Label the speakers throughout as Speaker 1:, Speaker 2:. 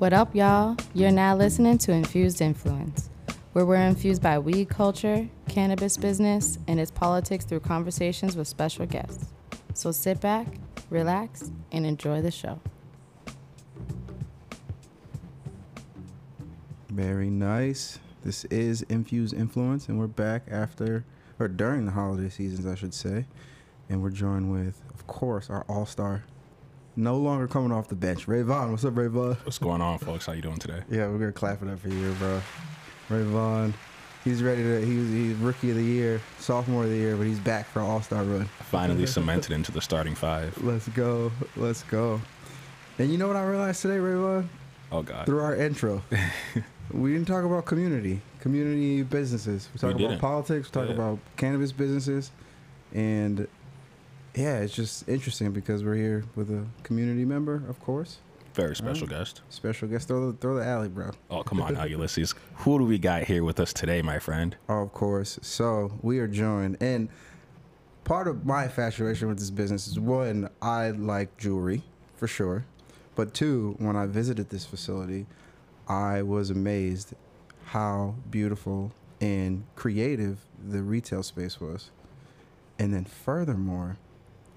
Speaker 1: What up, y'all? You're now listening to Infused Influence, where we're infused by weed culture, cannabis business, and its politics through conversations with special guests. So sit back, relax, and enjoy the show.
Speaker 2: Very nice. This is Infused Influence, and we're back after, or during the holiday seasons, I should say. And we're joined with, of course, our all star, no longer coming off the bench, Ray Vaughn. What's up, Ray Vaughn?
Speaker 3: What's going on, folks? How you doing today?
Speaker 2: Yeah, we're gonna clap it up for you, bro. Ray Vaughn, he's ready to. He's, he's rookie of the year, sophomore of the year, but he's back for all star run.
Speaker 3: Finally cemented into the starting five.
Speaker 2: Let's go, let's go. And you know what I realized today, Ray Vaughn?
Speaker 3: Oh God.
Speaker 2: Through our intro, we didn't talk about community, community businesses. We talked about politics. We talked
Speaker 3: Yeah.
Speaker 2: about cannabis businesses, and yeah, it's just interesting because we're here with a community member, of course.
Speaker 3: Very special guest.
Speaker 2: Special guest. Throw the throw the alley, bro.
Speaker 3: Oh come on now, Ulysses. Who do we got here with us today, my friend?
Speaker 2: Oh, of course. So we are joined, and part of my infatuation with this business is one, I like jewelry for sure, but two, when I visited this facility, I was amazed how beautiful and creative the retail space was, and then furthermore,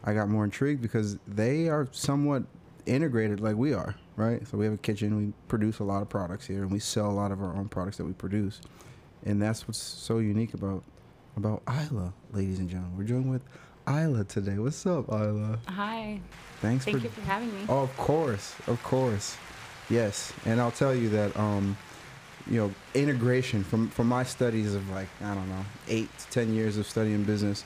Speaker 2: I got more intrigued because they are somewhat integrated like we are, right? So we have a kitchen, we produce a lot of products here, and we sell a lot of our own products that we produce and that's what's so unique about about Ilah, ladies and gentlemen. We're joined with Ilah today. What's up, Ilah?
Speaker 4: Hi.
Speaker 2: Thanks
Speaker 4: Thank
Speaker 2: for.
Speaker 4: you for having me.
Speaker 2: Oh, of course, of course, yes. And I'll tell you that, um, you know, integration from from my studies of like I don't know eight to ten years of studying business,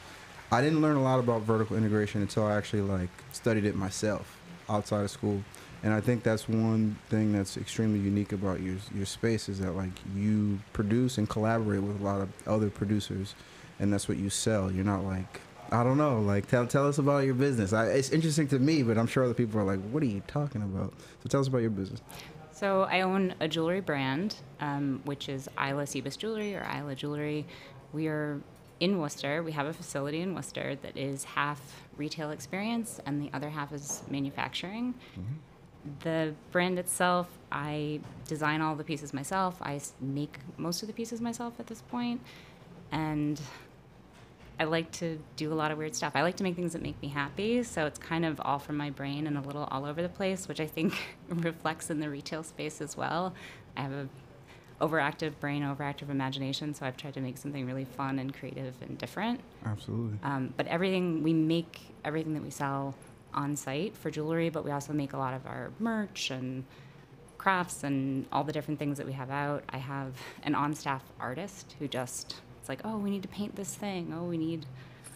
Speaker 2: I didn't learn a lot about vertical integration until I actually like studied it myself outside of school. And I think that's one thing that's extremely unique about your your space is that like you produce and collaborate with a lot of other producers, and that's what you sell. You're not like I don't know, like tell tell us about your business. I, it's interesting to me, but I'm sure other people are like, what are you talking about? So tell us about your business.
Speaker 4: So I own a jewelry brand, um, which is Ilah Cebus Jewelry or Ilah Jewelry. We are in Worcester. We have a facility in Worcester that is half retail experience and the other half is manufacturing. Mm-hmm. The brand itself, I design all the pieces myself. I make most of the pieces myself at this point, and I like to do a lot of weird stuff. I like to make things that make me happy, so it's kind of all from my brain and a little all over the place, which I think reflects in the retail space as well. I have a overactive brain, overactive imagination, so I've tried to make something really fun and creative and different.
Speaker 2: Absolutely.
Speaker 4: Um, but everything we make, everything that we sell on site for jewelry, but we also make a lot of our merch and crafts and all the different things that we have out. I have an on-staff artist who just it's like, oh, we need to paint this thing. Oh, we need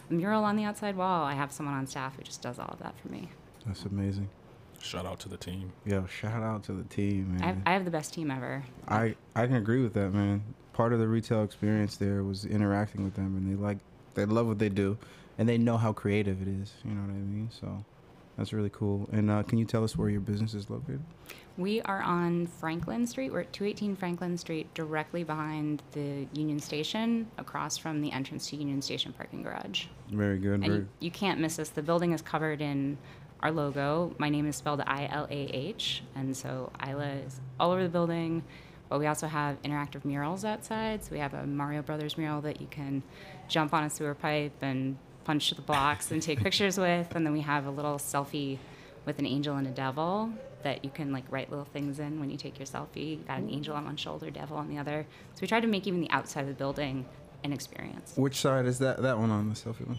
Speaker 4: a mural on the outside wall. I have someone on staff who just does all of that for me.
Speaker 2: That's amazing.
Speaker 3: Shout out to the team.
Speaker 2: Yo, shout out to the team,
Speaker 4: I have. I have the best team ever.
Speaker 2: I, I can agree with that, man. Part of the retail experience there was interacting with them, and they like they love what they do, and they know how creative it is. You know what I mean? So that's really cool. And uh, can you tell us where your business is located?
Speaker 4: We are on Franklin Street. We're at 218 Franklin Street, directly behind the Union Station, across from the entrance to Union Station parking garage.
Speaker 2: Very good.
Speaker 4: And
Speaker 2: Very.
Speaker 4: you, you can't miss us. The building is covered in our logo. My name is spelled I L A H, and so Ilah is all over the building. But we also have interactive murals outside. So we have a Mario Brothers mural that you can jump on a sewer pipe and punch the blocks and take pictures with. And then we have a little selfie with an angel and a devil that you can like write little things in when you take your selfie. You got an mm. angel on one shoulder, devil on the other. So we tried to make even the outside of the building an experience.
Speaker 2: Which side is that? That one on the selfie one.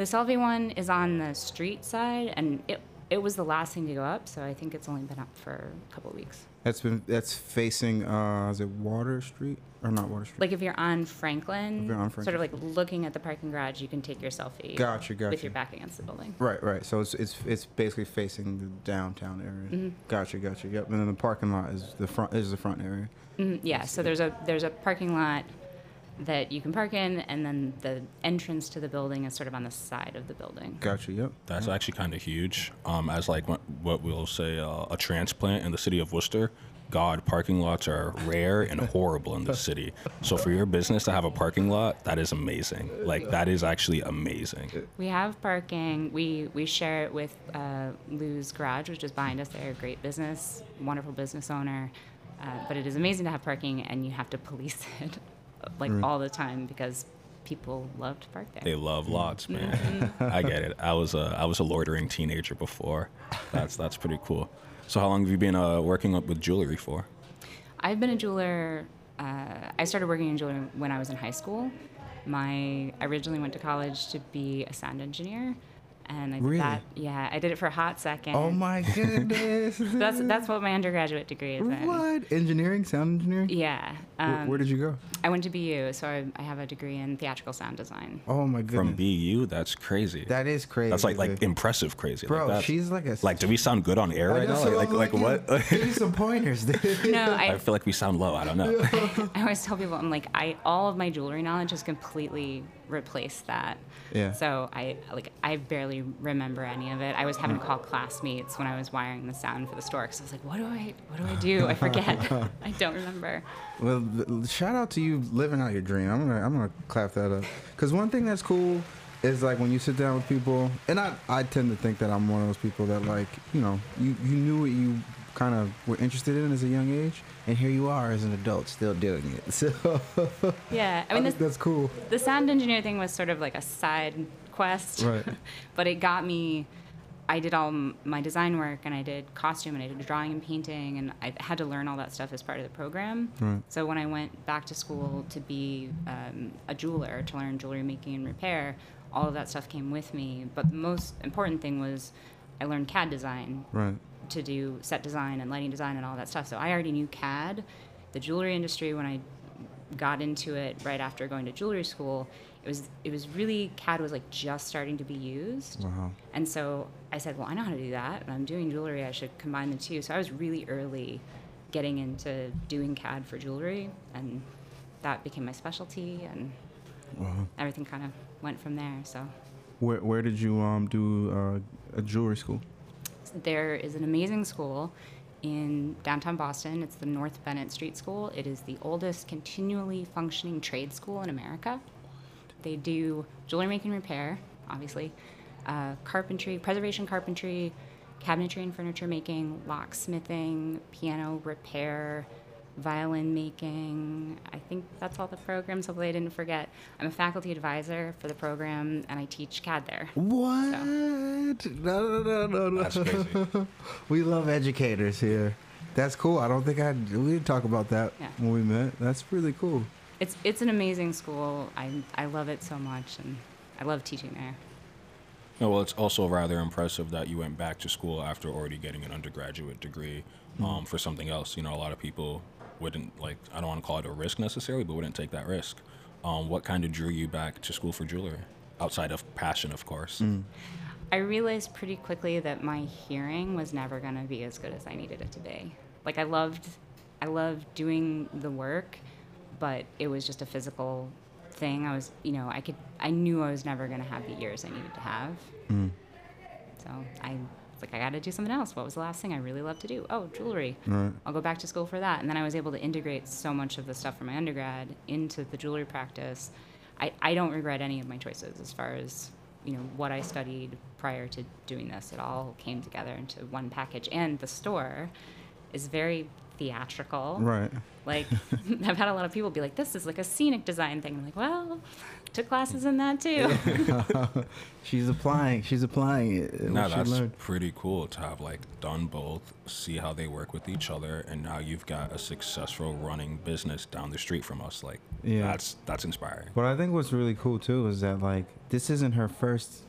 Speaker 4: The selfie one is on the street side, and it it was the last thing to go up, so I think it's only been up for a couple of weeks.
Speaker 2: That's been that's facing. Uh, is it Water Street or not Water Street?
Speaker 4: Like if you're on Franklin,
Speaker 2: If you're on Franklin.
Speaker 4: sort of like looking at the parking garage, you can take your selfie.
Speaker 2: Gotcha, gotcha.
Speaker 4: With your back against the building.
Speaker 2: Right, right. So it's it's it's basically facing the downtown area.
Speaker 4: Mhm.
Speaker 2: Gotcha, gotcha. Yep. And then the parking lot is the front is the front area.
Speaker 4: Mhm, yeah. So there's a there's a parking lot that you can park in, and then the entrance to the building is sort of on the side of the building.
Speaker 2: Gotcha. Yep.
Speaker 3: That's actually kind of huge. Um, as like what, what we'll say uh, a transplant in the city of Worcester, God, parking lots are rare and horrible in this city. So for your business to have a parking lot, that is amazing. Like that is actually amazing.
Speaker 4: We have parking. We we share it with uh, Lou's Garage, which is behind us. They're a great business, wonderful business owner. Uh, but it is amazing to have parking, and you have to police it like all the time because people love to park there.
Speaker 3: They love lots, man. I get it. I was a I was a loitering teenager before. That's that's pretty cool. So how long have you been uh, working up with jewelry for?
Speaker 4: I've been a jeweler. Uh, I started working in jewelry when I was in high school. My I originally went to college to be a sound engineer, and I did
Speaker 2: Really?
Speaker 4: that. Yeah, I did it for a hot second.
Speaker 2: Oh my goodness.
Speaker 4: That's that's what my undergraduate degree is in.
Speaker 2: what? Engineering? Sound engineering?
Speaker 4: Yeah.
Speaker 2: Where,
Speaker 4: Um,
Speaker 2: where did you go?
Speaker 4: I went to BU, so I, I have a degree in theatrical sound design.
Speaker 2: Oh my goodness.
Speaker 3: From BU? That's crazy.
Speaker 2: That is crazy.
Speaker 3: that's like like impressive crazy.
Speaker 2: Bro,
Speaker 3: like
Speaker 2: she's like a.
Speaker 3: like do we sound good on air
Speaker 2: I
Speaker 3: right
Speaker 2: know,
Speaker 3: now?
Speaker 2: so
Speaker 3: Like
Speaker 2: I'm
Speaker 3: like,
Speaker 2: like,
Speaker 3: what?
Speaker 2: Give me some pointers, dude.
Speaker 4: No,
Speaker 3: I
Speaker 4: I,
Speaker 3: feel like we sound low. I don't know.
Speaker 4: I always tell people I'm like I all of my jewelry knowledge has completely replaced that.
Speaker 2: Yeah.
Speaker 4: So I like I barely remember any of it. I was having to call classmates when I was wiring the sound for the store because I was like, what do I what do I do? I forget. I don't remember.
Speaker 2: Well, shout out to you living out your dream. I'm gonna I'm gonna clap that up. Cause one thing that's cool is like when you sit down with people, and I I tend to think that I'm one of those people that like you know you you knew what you kind of were interested in as a young age, and here you are as an adult still doing it. So
Speaker 4: Yeah, I
Speaker 2: I
Speaker 4: mean
Speaker 2: think
Speaker 4: this,
Speaker 2: that's cool.
Speaker 4: the sound engineer thing was sort of like a side quest,
Speaker 2: Right.
Speaker 4: but it got me. I did all my design work and I did costume and I did drawing and painting and I had to learn all that stuff as part of the program.
Speaker 2: Right.
Speaker 4: So when I went back to school to be um, a jeweler to learn jewelry making and repair, all of that stuff came with me. But the most important thing was I learned CAD design
Speaker 2: Right.
Speaker 4: To do set design and lighting design and all that stuff. So I already knew CAD. The jewelry industry, when I got into it right after going to jewelry school, it was it was really CAD was like just starting to be used.
Speaker 2: Wow.
Speaker 4: And so I said, well, I know how to do that, and I'm doing jewelry. I should combine the two. So I was really early getting into doing CAD for jewelry, and that became my specialty, and
Speaker 2: Wow.
Speaker 4: everything kind of went from there. So
Speaker 2: Where where did you um do uh, a jewelry school?
Speaker 4: There is an amazing school in downtown Boston. It's the North Bennett Street School. It is the oldest continually functioning trade school in America. They do jewelry making repair, obviously, uh, carpentry, preservation carpentry, cabinetry and furniture making, locksmithing, piano repair, violin making. I think that's all the programs, hopefully I didn't forget. I'm a faculty advisor for the program and I teach CAD there.
Speaker 2: What? No, no, no, no, no.
Speaker 3: That's crazy.
Speaker 2: we love educators here. That's cool. I don't think I we didn't talk about that
Speaker 4: Yeah.
Speaker 2: when we met. That's really cool.
Speaker 4: It's it's an amazing school. I I love it so much, and I love teaching there.
Speaker 3: No, well, it's also rather impressive that you went back to school after already getting an undergraduate degree um, for something else. You know, a lot of people wouldn't like. I don't want to call it a risk necessarily, but wouldn't take that risk. Um, what kind of drew you back to school for jewelry, outside of passion, of course?
Speaker 4: I realized pretty quickly that my hearing was never going to be as good as I needed it to be. Like I loved, I loved doing the work, but it was just a physical thing. I was, you know, I could, I knew I was never going to have the ears I needed to have. So I was like, I got to do something else. What was the last thing I really loved to do? Oh, jewelry.
Speaker 2: Right.
Speaker 4: I'll go back to school for that. And then I was able to integrate so much of the stuff from my undergrad into the jewelry practice. I, I don't regret any of my choices as far as you know what I studied prior to doing this. It all came together into one package. And the store is very theatrical.
Speaker 2: Right.
Speaker 4: Like I've had a lot of people be like, "This is like a scenic design thing." I'm like, "Well, took classes in that too."
Speaker 2: She's applying. She's applying it.
Speaker 3: No,
Speaker 2: what
Speaker 3: that's pretty cool to have like done both, see how they work with each other, and now you've got a successful running business down the street from us. Like,
Speaker 2: Yeah.
Speaker 3: that's that's inspiring.
Speaker 2: But I think what's really cool too is that like this isn't her first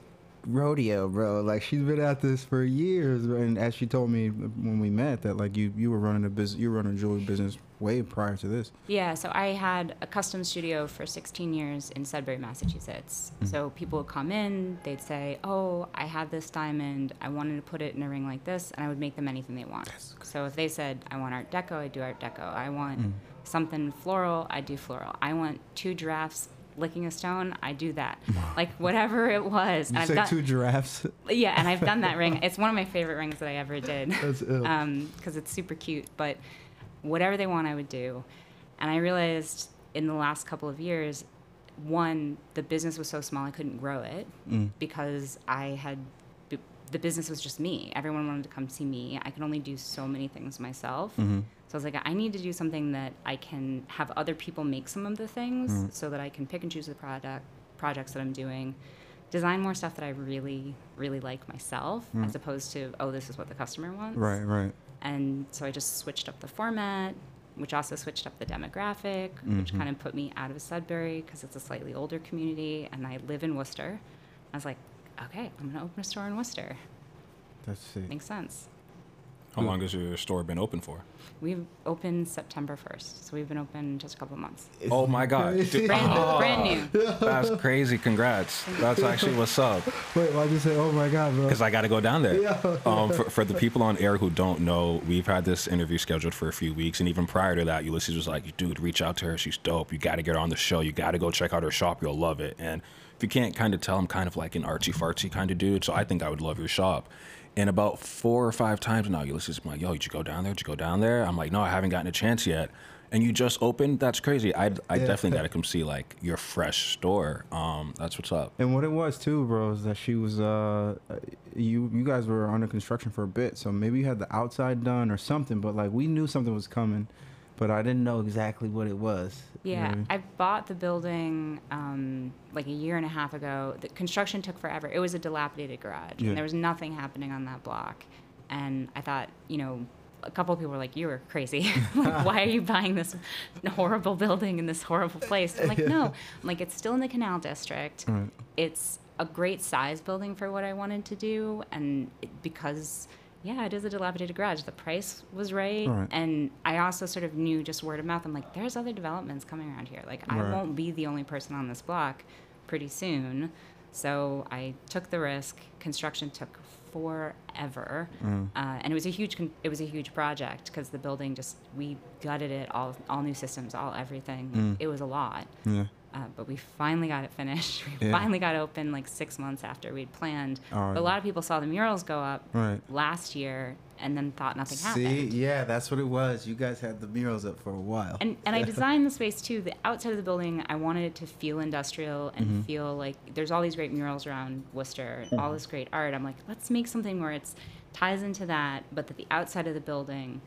Speaker 2: rodeo, bro. Like she's been at this for years, and as she told me when we met, that like you you were running a business, you were running a jewelry business way prior to this.
Speaker 4: Yeah, so I had a custom studio for 16 years in Sudbury, Massachusetts. Hmm. So people would come in, they'd say, "Oh, I have this diamond. I wanted to put it in a ring like this," and I would make them anything they want. So if they said, "I want Art Deco," I'd do Art Deco. I want hmm. something floral, I'd do floral. I want two giraffes licking a stone, I do that. like whatever it was.
Speaker 2: You
Speaker 4: I've
Speaker 2: said
Speaker 4: done-
Speaker 2: two giraffes.
Speaker 4: yeah, and I've done that ring. It's one of my favorite rings that I ever did
Speaker 2: That's ill.
Speaker 4: Um, because it's super cute. But whatever they want, I would do. And I realized in the last couple of years, one, the business was so small I couldn't grow it mm. because I had the business was just me. Everyone wanted to come see me. I could only do so many things myself. Mm-hmm. So I was like, I need to do something that I can have other people make some of the things mm. so that I can pick and choose the product projects that I'm doing, design more stuff that I really, really like myself, mm. as opposed to, oh, this is what the customer wants.
Speaker 2: Right, right.
Speaker 4: And so I just switched up the format, which also switched up the demographic, which mm-hmm. kind of put me out of Sudbury because it's a slightly older community and I live in Worcester. I was like, okay, I'm going to open a store in Worcester.
Speaker 2: That's it.
Speaker 4: Makes sense.
Speaker 3: How long has your store been open for?
Speaker 4: We've opened September 1st, so we've been open just a couple of months.
Speaker 3: Oh my God.
Speaker 4: Brand,
Speaker 3: oh,
Speaker 4: brand new.
Speaker 3: That's crazy. Congrats. That's actually what's up.
Speaker 2: Wait, why'd you say, oh my God, bro?
Speaker 3: Because I got to go down there. Um, for, for the people on air who don't know, we've had this interview scheduled for a few weeks. And even prior to that, Ulysses was like, dude, reach out to her. She's dope. You got to get her on the show. You got to go check out her shop. You'll love it. And if you can't kind of tell, I'm kind of like an artsy fartsy kind of dude. So I think I would love your shop. And about four or five times now, Ulysses is like, yo, did you go down there? Did you go down there? I'm like, no, I haven't gotten a chance yet. And you just opened? That's crazy. I, I definitely got to come see like your fresh store. Um, that's what's up.
Speaker 2: And what it was too, bro, is that she was uh, you you guys were under construction for a bit, so maybe you had the outside done or something, but like we knew something was coming, but I didn't know exactly what it was. you know what I
Speaker 4: Yeah. I bought the building um, like a year and a half ago. The construction took forever. It was a dilapidated garage,
Speaker 2: Yeah.
Speaker 4: and there was nothing happening on that block. And I thought, you know, a couple of people were like, "You were crazy. like, why are you buying this horrible building in this horrible place?" I'm like, "No, I'm like it's still in the Canal District.
Speaker 2: Right.
Speaker 4: It's a great size building for what I wanted to do, and it, because." Yeah, it is a dilapidated garage. The price was right,
Speaker 2: Right.
Speaker 4: and I also sort of knew just word of mouth. I'm like, there's other developments coming around here. Like, I won't be the only person on this block pretty soon. So I took the risk. Construction took forever,
Speaker 2: Mm.
Speaker 4: uh, and it was a huge. Con- it was a huge project because the building just we gutted it all, all new systems, all everything.
Speaker 2: Mm.
Speaker 4: It was a lot.
Speaker 2: Yeah.
Speaker 4: Uh, but we finally got it finished. We
Speaker 2: Yeah.
Speaker 4: finally got open like six months after we'd planned.
Speaker 2: Oh,
Speaker 4: but a lot of people saw the murals go up
Speaker 2: Right.
Speaker 4: last year and then thought nothing
Speaker 2: See,
Speaker 4: happened.
Speaker 2: See, yeah, that's what it was. You guys had the murals up for a while.
Speaker 4: And, and I designed the space too. The outside of the building, I wanted it to feel industrial and
Speaker 2: Mm-hmm.
Speaker 4: feel like there's all these great murals around Worcester,
Speaker 2: Mm-hmm.
Speaker 4: all this great art. I'm like, let's make something where it's ties into that, but that the outside of the building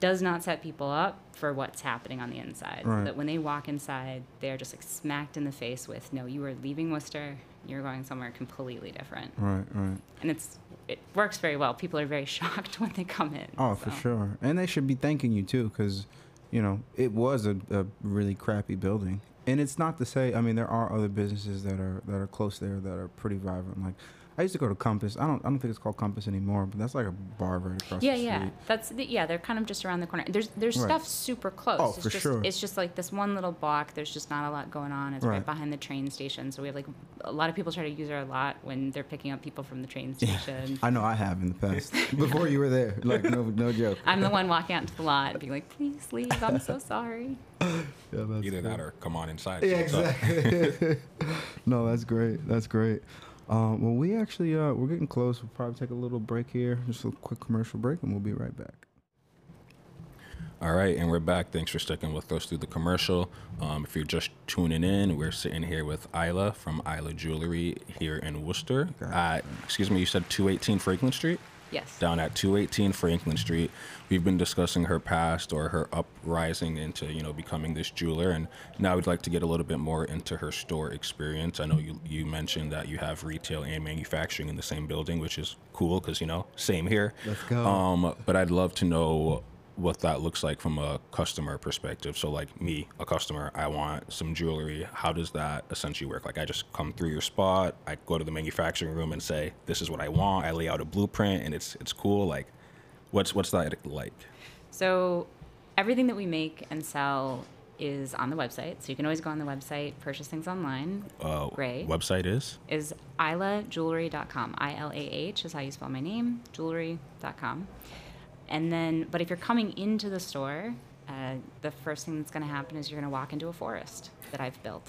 Speaker 4: does not set people up for what's happening on the inside. So that when they walk inside, they're just like smacked in the face with, no, you are leaving Worcester, you're going somewhere completely different.
Speaker 2: right, right.
Speaker 4: And it's it works very well. People are very shocked when they come in.
Speaker 2: Oh, for sure. And they should be thanking you too, because, you know, it was a, a really crappy building. And it's not to say, I mean, there are other businesses that are that are close there that are pretty vibrant. Like, I used to go to Compass. I don't I don't think it's called Compass anymore, but that's like a bar right across
Speaker 4: Yeah,
Speaker 2: the street.
Speaker 4: yeah. That's the, yeah. They're kind of just around the corner. There's there's
Speaker 2: Right.
Speaker 4: stuff super close.
Speaker 2: Oh,
Speaker 4: it's
Speaker 2: for
Speaker 4: just,
Speaker 2: sure.
Speaker 4: It's just like this one little block. There's just not a lot going on. It's right,
Speaker 2: Right.
Speaker 4: behind the train station. So we have like a lot of people try to use our lot when they're picking up people from the train station.
Speaker 2: I know I have in the past. Before you were there. Like, no, no joke.
Speaker 4: I'm the one walking out into the lot and being like, please leave. I'm so sorry.
Speaker 2: Yeah, that's
Speaker 3: Either
Speaker 2: cool.
Speaker 3: that or come on inside.
Speaker 2: Yeah,
Speaker 3: So
Speaker 2: exactly. no, that's great. That's great. Um, well, we actually uh, we're getting close. We'll probably take a little break here, just a quick commercial break, and we'll be right back.
Speaker 3: All right, and we're back. Thanks for sticking with us through the commercial. Um, if you're just tuning in, we're sitting here with Ilah from Ilah Jewelry here in Worcester. Excuse me, you said 218 Franklin Street?
Speaker 4: Yes.
Speaker 3: Down at 218 Franklin Street. We've been discussing her past or her uprising into, you know, becoming this jeweler. And now we'd like to get a little bit more into her store experience. I know you, you mentioned that you have retail and manufacturing in the same building, which is cool because, you know, same here.
Speaker 2: Let's go.
Speaker 3: Um, but I'd love to know what that looks like from a customer perspective. So, like me, a customer, I want some jewelry. How does that essentially work? Like, I just come through your spot, I go to the manufacturing room and say, "This is what I want." I lay out a blueprint, and it's it's cool. Like, what's what's that like?
Speaker 4: So everything that we make and sell is on the website. So you can always go on the website, purchase things online.
Speaker 3: Uh,
Speaker 4: Great.
Speaker 3: Website is
Speaker 4: is ilahjewelry.com. I L A H is how you spell my name, jewelry.com. And then, but if you're coming into the store, uh, the first thing that's going to happen is you're going to walk into a forest that I've built.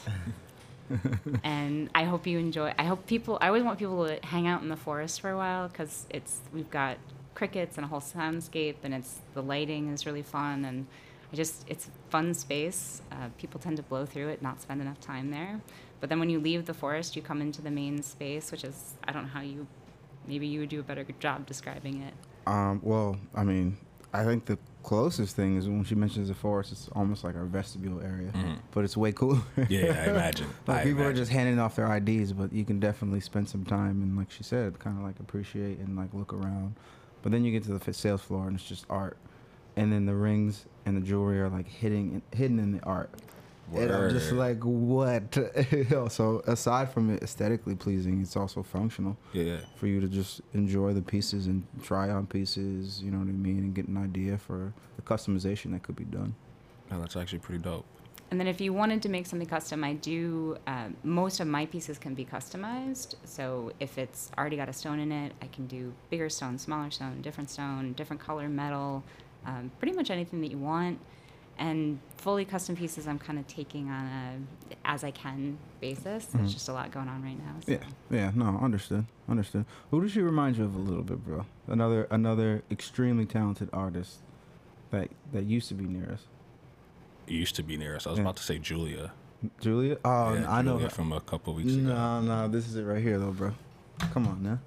Speaker 4: and I hope you enjoy. I hope people. I always want people to hang out in the forest for a while because it's we've got crickets and a whole soundscape, and it's the lighting is really fun, and I just it's a fun space. Uh, people tend to blow through it, not spend enough time there. But then when you leave the forest, you come into the main space, which is I don't know how you, maybe you would do a better job describing it.
Speaker 2: Um, well, I mean, I think the closest thing is when she mentions the forest, it's almost like our vestibule area,
Speaker 3: Mhm.
Speaker 2: but it's way cooler.
Speaker 3: Yeah, I imagine.
Speaker 2: Like
Speaker 3: I
Speaker 2: people are just handing off their IDs, but you can definitely spend some time and, like she said, kind of like appreciate and like look around. But then you get to the sales floor and it's just art, and then the rings and the jewelry are like hidden hidden in the art. And I'm just like, what? You know, so aside from it aesthetically pleasing, it's also functional
Speaker 3: yeah, yeah.
Speaker 2: for you to just enjoy the pieces and try on pieces. You know what I mean, and get an idea for the customization that could be done.
Speaker 3: No, that's actually pretty dope.
Speaker 4: And then if you wanted to make something custom, I do, um, most of my pieces can be customized. So if it's already got a stone in it, I can do bigger stone, smaller stone, different stone, different color metal, um, pretty much anything that you want. And fully custom pieces, I'm kind of taking on a as I can basis. There's mm-hmm. just a lot going on right now. So.
Speaker 2: Yeah, yeah, no, understood, understood. Who does she remind you of a little bit, bro? Another, another extremely talented artist that that used to be near us.
Speaker 3: It used to be near us. I was
Speaker 2: Yeah.
Speaker 3: about to say Julia.
Speaker 2: Julia. Oh,
Speaker 3: yeah,
Speaker 2: I know
Speaker 3: Julia
Speaker 2: her.
Speaker 3: from a couple weeks ago.
Speaker 2: No, no, this is it right here, though, bro. Come on now.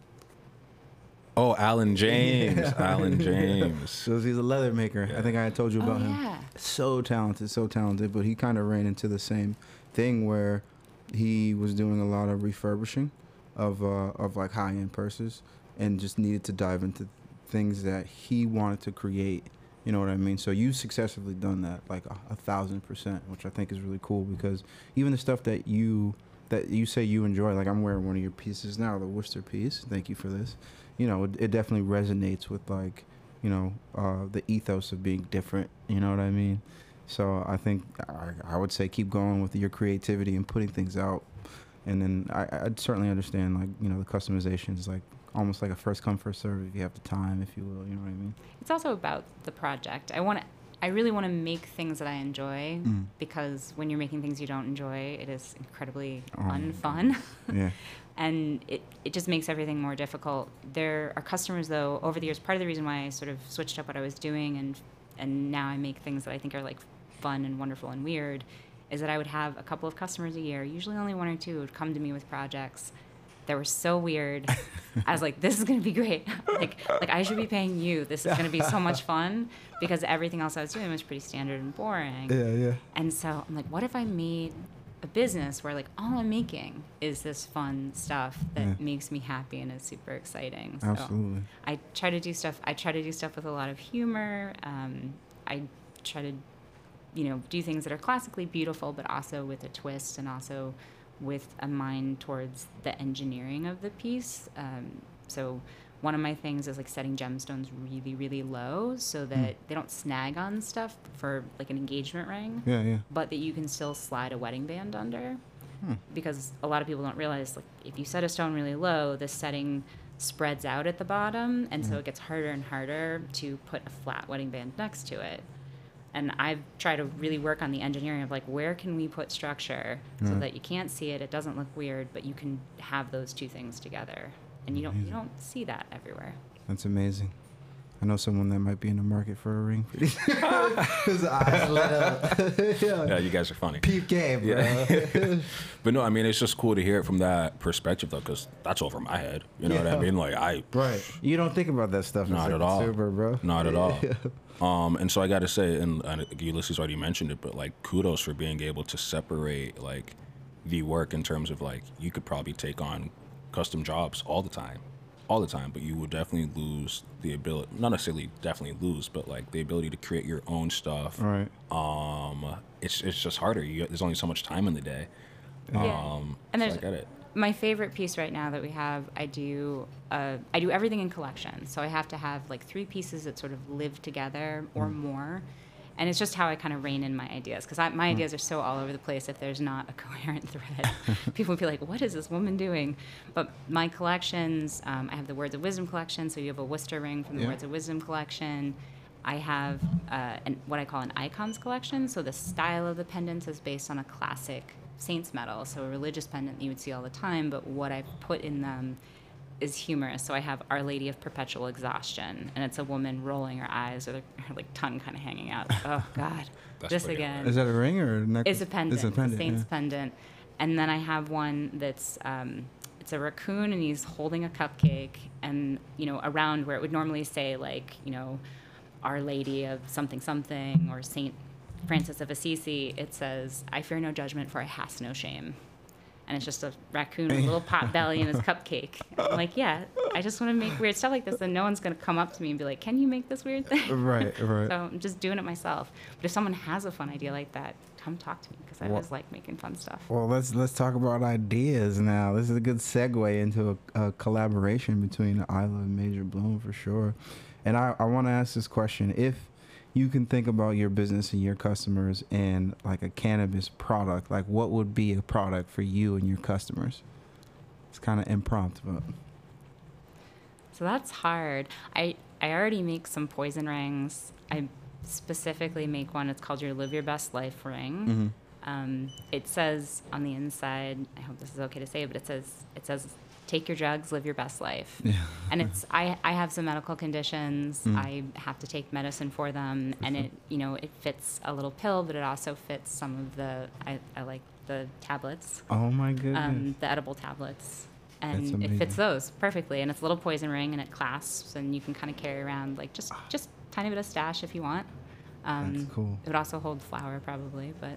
Speaker 3: Oh, Alan James.
Speaker 2: Yeah.
Speaker 3: Alan James.
Speaker 2: So he's a leather maker. I think I had told you
Speaker 4: Oh,
Speaker 2: about him.
Speaker 4: yeah.
Speaker 2: so talented, so talented, but he kind of ran into the same thing where he was doing a lot of refurbishing of uh, of like high end purses and just needed to dive into things that he wanted to create. You know what I mean? So you've successfully done that like a, a thousand percent, which I think is really cool because even the stuff that you that you say you enjoy, like I'm wearing one of your pieces now, the Worcester piece. Thank you for this. You know, it, it definitely resonates with like you know, uh, the ethos of being different. You know what I mean? So I think I, I would say keep going with your creativity and putting things out. And then I, I'd certainly understand, like, you know, the customization is like almost like a first come, first serve if you have the time, if you will. You know what I mean?
Speaker 4: It's also about the project. I want to. I really want to make things that I enjoy
Speaker 2: Mm.
Speaker 4: because when you're making things you don't enjoy, it is incredibly
Speaker 2: Oh
Speaker 4: unfun.
Speaker 2: Yeah.
Speaker 4: and it, it just makes everything more difficult. There are customers, though, over the years. Part of the reason why I sort of switched up what I was doing and and now I make things that I think are like fun and wonderful and weird, is that I would have a couple of customers a year, usually only one or two, would come to me with projects that were so weird. I was like, this is gonna be great. like like I should be paying you. This is gonna be so much fun because everything else I was doing was pretty standard and boring.
Speaker 2: Yeah, yeah.
Speaker 4: And so I'm like, what if I made a business where like all I'm making is this fun stuff that
Speaker 2: Yeah.
Speaker 4: makes me happy and is super exciting. So
Speaker 2: Absolutely.
Speaker 4: I try to do stuff. I try to do stuff with a lot of humor. Um, I try to, you know, do things that are classically beautiful, but also with a twist and also with a mind towards the engineering of the piece. Um, so one of my things is like setting gemstones really, really low so that they don't snag on stuff for like an engagement ring
Speaker 2: Yeah, yeah.
Speaker 4: but that you can still slide a wedding band under.
Speaker 2: Hmm.
Speaker 4: Because a lot of people don't realize, like, if you set a stone really low, the setting spreads out at the bottom, and so
Speaker 2: Mhm.
Speaker 4: it gets harder and harder to put a flat wedding band next to it. And I've tried to really work on the engineering of like where can we put structure so
Speaker 2: mm.
Speaker 4: that you can't see it, it doesn't look weird, but you can have those two things together, and you don't you don't see that everywhere.
Speaker 2: That's amazing. I know someone that might be in the market for a ring. His eyes lit up.
Speaker 3: Yeah,
Speaker 2: yeah.
Speaker 3: you guys are funny.
Speaker 2: Peep game, bro.
Speaker 3: Yeah. But no, I mean, it's just cool to hear it from that perspective, though, because that's over my head. You know what I mean? Like, I,
Speaker 2: right. You don't think about that stuff
Speaker 3: Not at all.
Speaker 2: consumer, bro.
Speaker 3: not at all. Um, and so I got to say, and, and Ulysses already mentioned it, but like, kudos for being able to separate like the work in terms of like, you could probably take on custom jobs all the time, all the time, but you would definitely lose the ability, not necessarily definitely lose, but like the ability to create your own stuff.
Speaker 2: Right.
Speaker 3: Um, it's it's just harder. You, there's only so much time in the day.
Speaker 4: Yeah.
Speaker 3: Um,
Speaker 4: And
Speaker 3: so I
Speaker 4: there's-
Speaker 3: get it.
Speaker 4: My favorite piece right now that we have i do uh, i do everything in collections. so i have to have like three pieces that sort of live together or
Speaker 2: Mm.
Speaker 4: more and it's just how i kind of rein in my ideas because
Speaker 2: Mm.
Speaker 4: my ideas are so all over the place if there's not a coherent thread people would be like what is this woman doing but my collections um, i have the words of wisdom collection so you have a worcester ring from the
Speaker 2: Yeah.
Speaker 4: words of wisdom collection I have uh, an, what I call an icons collection. So the style of the pendants is based on a classic saints medal, so a religious pendant you would see all the time. But what I put in them is humorous. So I have Our Lady of Perpetual Exhaustion, and it's a woman rolling her eyes with her, her like tongue kind of hanging out. Oh God, this again.
Speaker 2: Is that a ring or a necklace?
Speaker 4: It's a pendant.
Speaker 2: It's a pendant.
Speaker 4: saint's
Speaker 2: yeah.
Speaker 4: pendant. And then I have one that's um, it's a raccoon and he's holding a cupcake and you know around where it would normally say like you know Our Lady of something something or Saint Francis of Assisi, it says I fear no judgment for I has no shame. And it's just a raccoon with a little pot belly and his cupcake. I'm like, yeah, I just want to make weird stuff like this, and no one's gonna come up to me and be like, "Can you make this weird thing?"
Speaker 2: Right, right.
Speaker 4: So I'm just doing it myself. But if someone has a fun idea like that, come talk to me because I
Speaker 2: Well-
Speaker 4: always like making fun stuff.
Speaker 2: Well, let's let's talk about ideas now. This is a good segue into a, a collaboration between Ilah and Major Bloom for sure. And I, I want to ask this question: If you can think about your business and your customers and like a cannabis product, like what would be a product for you and your customers? It's kind of impromptu,
Speaker 4: So that's hard. I I already make some poison rings. I specifically make one. It's called your Live Your Best Life ring.
Speaker 2: Mhm.
Speaker 4: Um, it says on the inside. I hope this is okay to say, but it says it says take your drugs, live your best life.
Speaker 2: yeah,
Speaker 4: and it's I, I have some medical conditions.
Speaker 2: Mm.
Speaker 4: i have to take medicine for them. And it you know it fits a little pill but it also fits some of the i, I like the tablets.
Speaker 2: Oh my goodness,
Speaker 4: um, the edible tablets. And it fits those perfectly. And it's a little poison ring and it clasps and you can kind of carry around like just just tiny bit of stash if you want. Um,
Speaker 2: That's cool.
Speaker 4: it would also hold flour probably but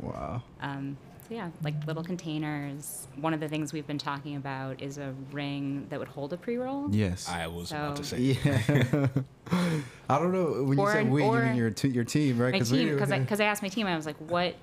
Speaker 2: wow.
Speaker 4: um, so yeah, like little containers. One of the things we've been talking about is a ring that would hold a pre-roll.
Speaker 2: Yes.
Speaker 3: I was about to say.
Speaker 2: yeah. I don't know when you said
Speaker 4: an-
Speaker 2: we, you mean your t- your team, right?
Speaker 4: My
Speaker 2: 'Cause we-
Speaker 4: team, because I, 'cause I asked my team, I was like, what,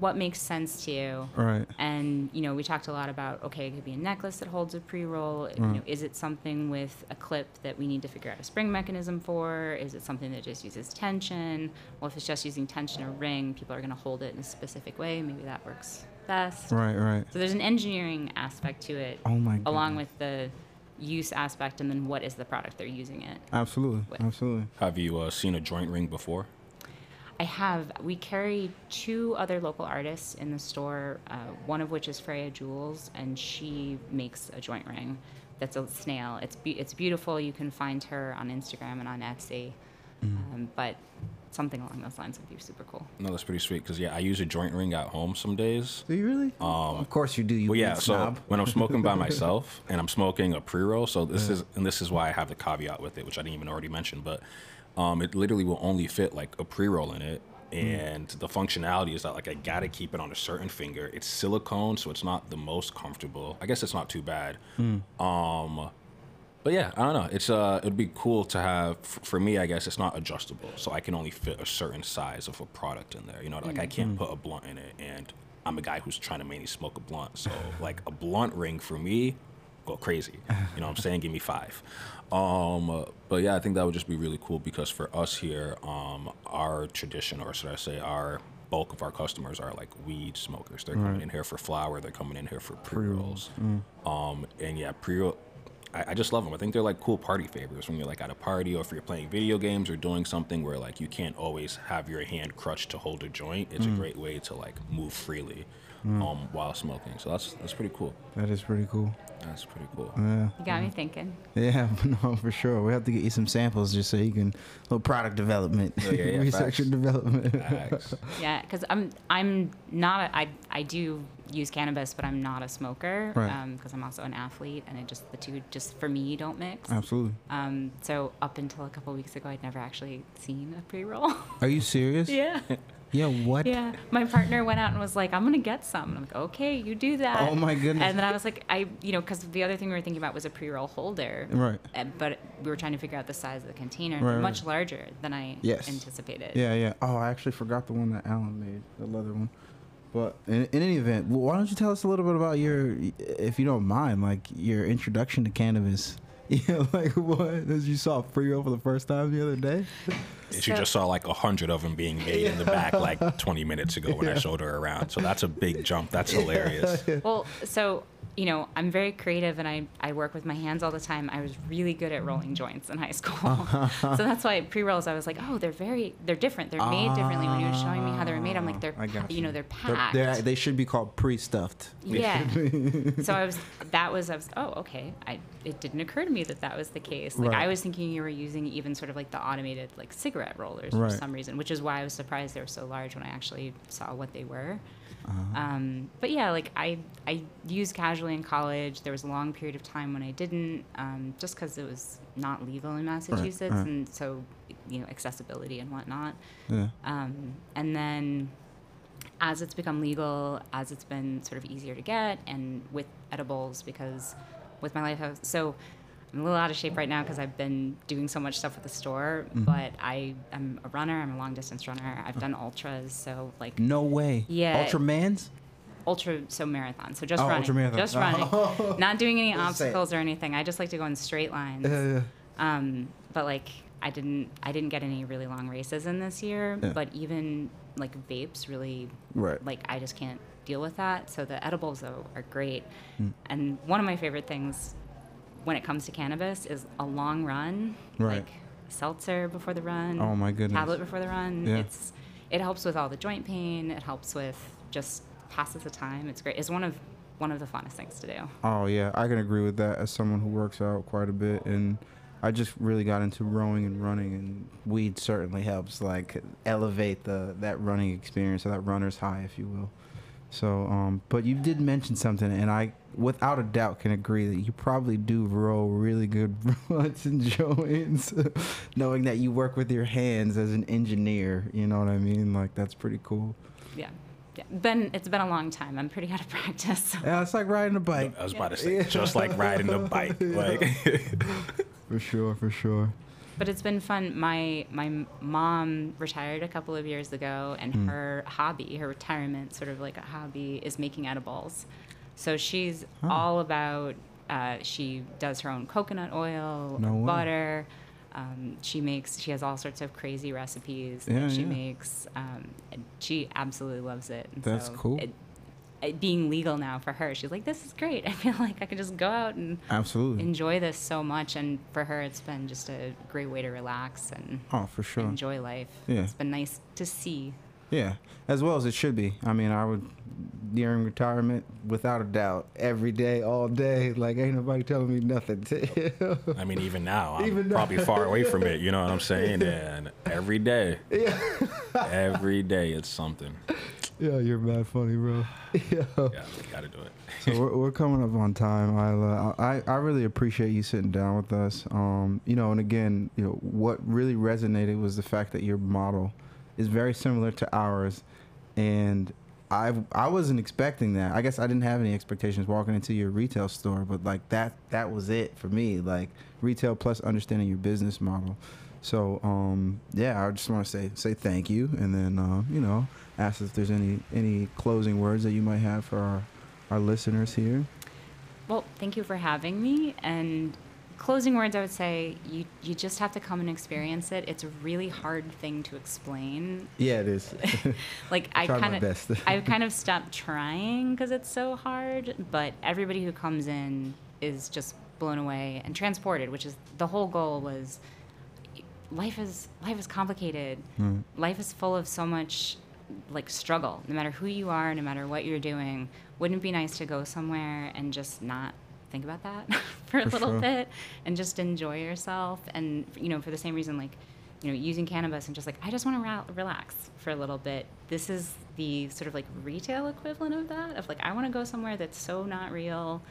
Speaker 4: what makes sense to you?
Speaker 2: right.
Speaker 4: And you know, we talked a lot about okay, it could be a necklace that holds a pre-roll. You know, is it something with a clip that we need to figure out a spring mechanism for? Is it something that just uses tension? Well, if it's just using tension or ring, people are going to hold it in a specific way. Maybe that works best.
Speaker 2: Right, right.
Speaker 4: So there's an engineering aspect to it,
Speaker 2: Oh my
Speaker 4: along with the use aspect, and then what is the product they're using it.
Speaker 2: Absolutely,
Speaker 4: with.
Speaker 2: absolutely.
Speaker 3: Have you uh, seen a joint ring before?
Speaker 4: I have. We carry two other local artists in the store, uh, one of which is Freya Jewels, and she makes a joint ring that's a snail. It's, be- it's beautiful. You can find her on Instagram and on Etsy. Um, but something along those lines would be super cool.
Speaker 3: No, that's pretty sweet. Cause yeah, I use a joint ring at home some days.
Speaker 2: Do you really?
Speaker 3: Um,
Speaker 2: of course you do. You
Speaker 3: Well, yeah.
Speaker 2: weed
Speaker 3: So
Speaker 2: snob.
Speaker 3: when I'm smoking by myself and I'm smoking a pre-roll, so this is and this is why I have the caveat with it, which I didn't even already mention, but um, it literally will only fit like a pre-roll in it. And the functionality is that like I gotta keep it on a certain finger. It's silicone, so it's not the most comfortable. I guess it's not too bad. Um, but yeah, I don't know. It's uh, it'd be cool to have. f- For me, I guess it's not adjustable, so I can only fit a certain size of a product in there. You know, like I can't put a blunt in it, and I'm a guy who's trying to mainly smoke a blunt. So like a blunt ring for me, go crazy. You know what I'm saying? Give me five. Um, uh, but yeah, I think that would just be really cool because for us here, um, our tradition, or should I say, our bulk of our customers are like weed smokers. They're coming in here for flower. They're coming in here for pre rolls. Um, and yeah, pre roll. I, I just love them. I think they're like cool party favors when you're like at a party or if you're playing video games or doing something where like you can't always have your hand crutched to hold a joint. It's a great way to like move freely um, while smoking. So that's that's pretty cool.
Speaker 2: that is pretty cool.
Speaker 3: That's pretty cool.
Speaker 2: Yeah,
Speaker 4: You got me thinking.
Speaker 2: yeah, no, for sure. We have to get you some samples just so you can little product development,
Speaker 3: Yeah, yeah, yeah,
Speaker 2: research
Speaker 3: facts.
Speaker 2: and development.
Speaker 3: Facts.
Speaker 4: Yeah, because I'm I'm not a, I I do use cannabis, but I'm not a smoker
Speaker 2: Right.
Speaker 4: because I'm also an athlete, and it just the two just for me don't mix.
Speaker 2: Absolutely.
Speaker 4: Um, so up until a couple weeks ago, I'd never actually seen a pre-roll.
Speaker 2: Are you serious?
Speaker 4: yeah,
Speaker 2: Yeah. What?
Speaker 4: yeah. My partner went out and was like, "I'm gonna get some." And I'm like, "Okay, you do that."
Speaker 2: Oh my goodness.
Speaker 4: And then I was like, I you know, because the other thing we were thinking about was a pre-roll holder.
Speaker 2: Right.
Speaker 4: Uh, but we were trying to figure out the size of the container.
Speaker 2: Right, right.
Speaker 4: much larger than I
Speaker 2: Yes.
Speaker 4: anticipated.
Speaker 2: Yeah, yeah. Oh, I actually forgot the one that Alan made, the leather one. But in, in any event, why don't you tell us a little bit about your, if you don't mind, like your introduction to cannabis? Yeah, like what? As you saw pre roll for the first time the other day?
Speaker 3: And she
Speaker 4: So-
Speaker 3: just saw like a hundred of them being made in the back like 20 minutes ago when I showed her around. So that's a big jump. That's hilarious.
Speaker 4: Well, so you know, I'm very creative and I, I work with my hands all the time. I was really good at rolling joints in high school. so that's why pre rolls I was like, oh, they're very they're different. They're made differently. When you were showing me how they were made, I'm like, they're
Speaker 2: I got
Speaker 4: you know they're
Speaker 2: They're-
Speaker 4: packed.
Speaker 2: they're- they should be called pre-stuffed.
Speaker 4: Yeah. so I was that was I was oh okay. I it didn't occur to me that that was the case. Like
Speaker 2: Right.
Speaker 4: I was thinking you were using even sort of like the automated like cigarette rollers
Speaker 2: Right.
Speaker 4: for some reason, which is why I was surprised they were so large when I actually saw what they were.
Speaker 2: Uh-huh.
Speaker 4: Um, but yeah, like I I used casually in college. There was a long period of time when I didn't, um, just because it was not legal in Massachusetts,
Speaker 2: right.
Speaker 4: and so you know accessibility and whatnot.
Speaker 2: Yeah.
Speaker 4: Um, and then as it's become legal, as it's been sort of easier to get, and with edibles, because with my life, was, so I'm a little out of shape right now because I've been doing so much stuff with the store.
Speaker 2: Mm-hmm.
Speaker 4: But I am a runner. I'm a long distance runner. I've done ultras, so like
Speaker 2: No way.
Speaker 4: Yeah.
Speaker 2: Ultramans?
Speaker 4: Ultra, so marathon, so just
Speaker 2: Oh,
Speaker 4: running,
Speaker 2: ultramarathon.
Speaker 4: just running, not doing any
Speaker 2: Let's say it.
Speaker 4: obstacles or anything. I just like to go in straight lines.
Speaker 2: Yeah.
Speaker 4: Um, but like I didn't I didn't get any really long races in this year.
Speaker 2: Yeah.
Speaker 4: But even like vapes really
Speaker 2: Right.
Speaker 4: like I just can't deal with that. So the edibles though are great.
Speaker 2: Hmm.
Speaker 4: And one of my favorite things when it comes to cannabis is a long run.
Speaker 2: Right.
Speaker 4: Like seltzer before the run.
Speaker 2: Oh, my goodness.
Speaker 4: Tablet before the run.
Speaker 2: Yeah.
Speaker 4: It's it helps with all the joint pain. It helps with just passes the time. It's great. It's one of one of the funnest things to do.
Speaker 2: Oh yeah, I can agree with that as someone who works out quite a bit and I just really got into rowing and running and weed certainly helps like elevate the that running experience or that runner's high if you will. So um but you did mention something and I without a doubt can agree that you probably do row really good runs and joints knowing that you work with your hands as an engineer, you know what I mean? Like that's pretty cool.
Speaker 4: Yeah. Yeah. Been it's been a long time. I'm pretty out of practice. So.
Speaker 2: Yeah, it's like riding a bike.
Speaker 3: I was about to say, just like riding a bike. Like,
Speaker 2: For sure, for sure.
Speaker 4: But it's been fun. My my mom retired a couple of years ago, and
Speaker 2: Hmm.
Speaker 4: her hobby, her retirement, sort of like a hobby, is making edibles. So she's
Speaker 2: Oh.
Speaker 4: all about. Uh, she does her own coconut oil,
Speaker 2: No way.
Speaker 4: Um, she makes. She has all sorts of crazy recipes
Speaker 2: Yeah,
Speaker 4: that she
Speaker 2: yeah.
Speaker 4: makes. Um, and she absolutely loves it. And
Speaker 2: That's
Speaker 4: so
Speaker 2: cool.
Speaker 4: It, it being legal now for her, she's like, "This is great. I feel like I can just go out and
Speaker 2: Absolutely.
Speaker 4: enjoy this so much and for her it's been just a great way to relax and
Speaker 2: oh, for sure.
Speaker 4: enjoy life
Speaker 2: Yeah.
Speaker 4: it's been nice to see
Speaker 2: Yeah, as well as it should be. I mean, I would during retirement, without a doubt, every day, all day. Like ain't nobody telling me nothing.
Speaker 3: I mean, even now, I'm
Speaker 2: Even now.
Speaker 3: probably far away from it. You know what I'm saying? And every day, every day, it's something.
Speaker 2: yeah, you're mad funny, bro. yeah.
Speaker 3: Yeah, gotta do it.
Speaker 2: So we're, we're coming up on time, Ilah. I, I really appreciate you sitting down with us. Um, you know, and again, you know, what really resonated was the fact that your model is very similar to ours, and I I wasn't expecting that. I guess I didn't have any expectations walking into your retail store, but like that that was it for me. Like retail plus understanding your business model. So um, yeah, I just want to say say thank you, and then uh, you know ask if there's any any closing words that you might have for our our listeners here.
Speaker 4: well thank you for having me and closing words i would say you you just have to come and experience it. It's a really hard thing to explain.
Speaker 2: Yeah, it is.
Speaker 4: like i kind of i've kind of stopped trying because it's so hard but everybody who comes in is just blown away and transported which is the whole goal was life is life is complicated.
Speaker 2: Mm.
Speaker 4: life is full of so much like struggle. No matter who you are no matter what you're doing wouldn't it be nice to go somewhere and just not think about that for a
Speaker 2: For
Speaker 4: little
Speaker 2: sure.
Speaker 4: bit and just enjoy yourself and you know for the same reason like you know using cannabis and just like i just want to ra- relax for a little bit this is the sort of like retail equivalent of that of like i want to go somewhere that's so not real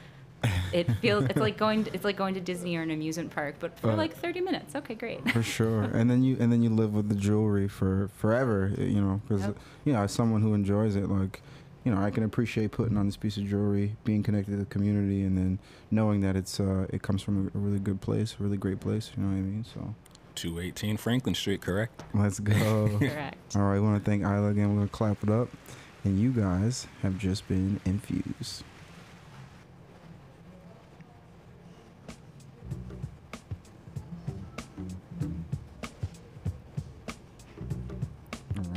Speaker 4: it feels it's like going it's like going to disney or an amusement park but for
Speaker 2: Right.
Speaker 4: like 30 minutes okay great
Speaker 2: for sure. And then you and then you live with the jewelry for forever. You know, because
Speaker 4: Yep.
Speaker 2: you know, as someone who enjoys it, like you know, I can appreciate putting on this piece of jewelry, being connected to the community, and then knowing that it's uh, it comes from a, a really good place, a really great place. You know what I mean? So
Speaker 3: 218 Franklin Street, correct?
Speaker 2: let's go.
Speaker 4: correct
Speaker 2: All right, I want to thank Ilah again. We're gonna clap it up, and you guys have just been infused.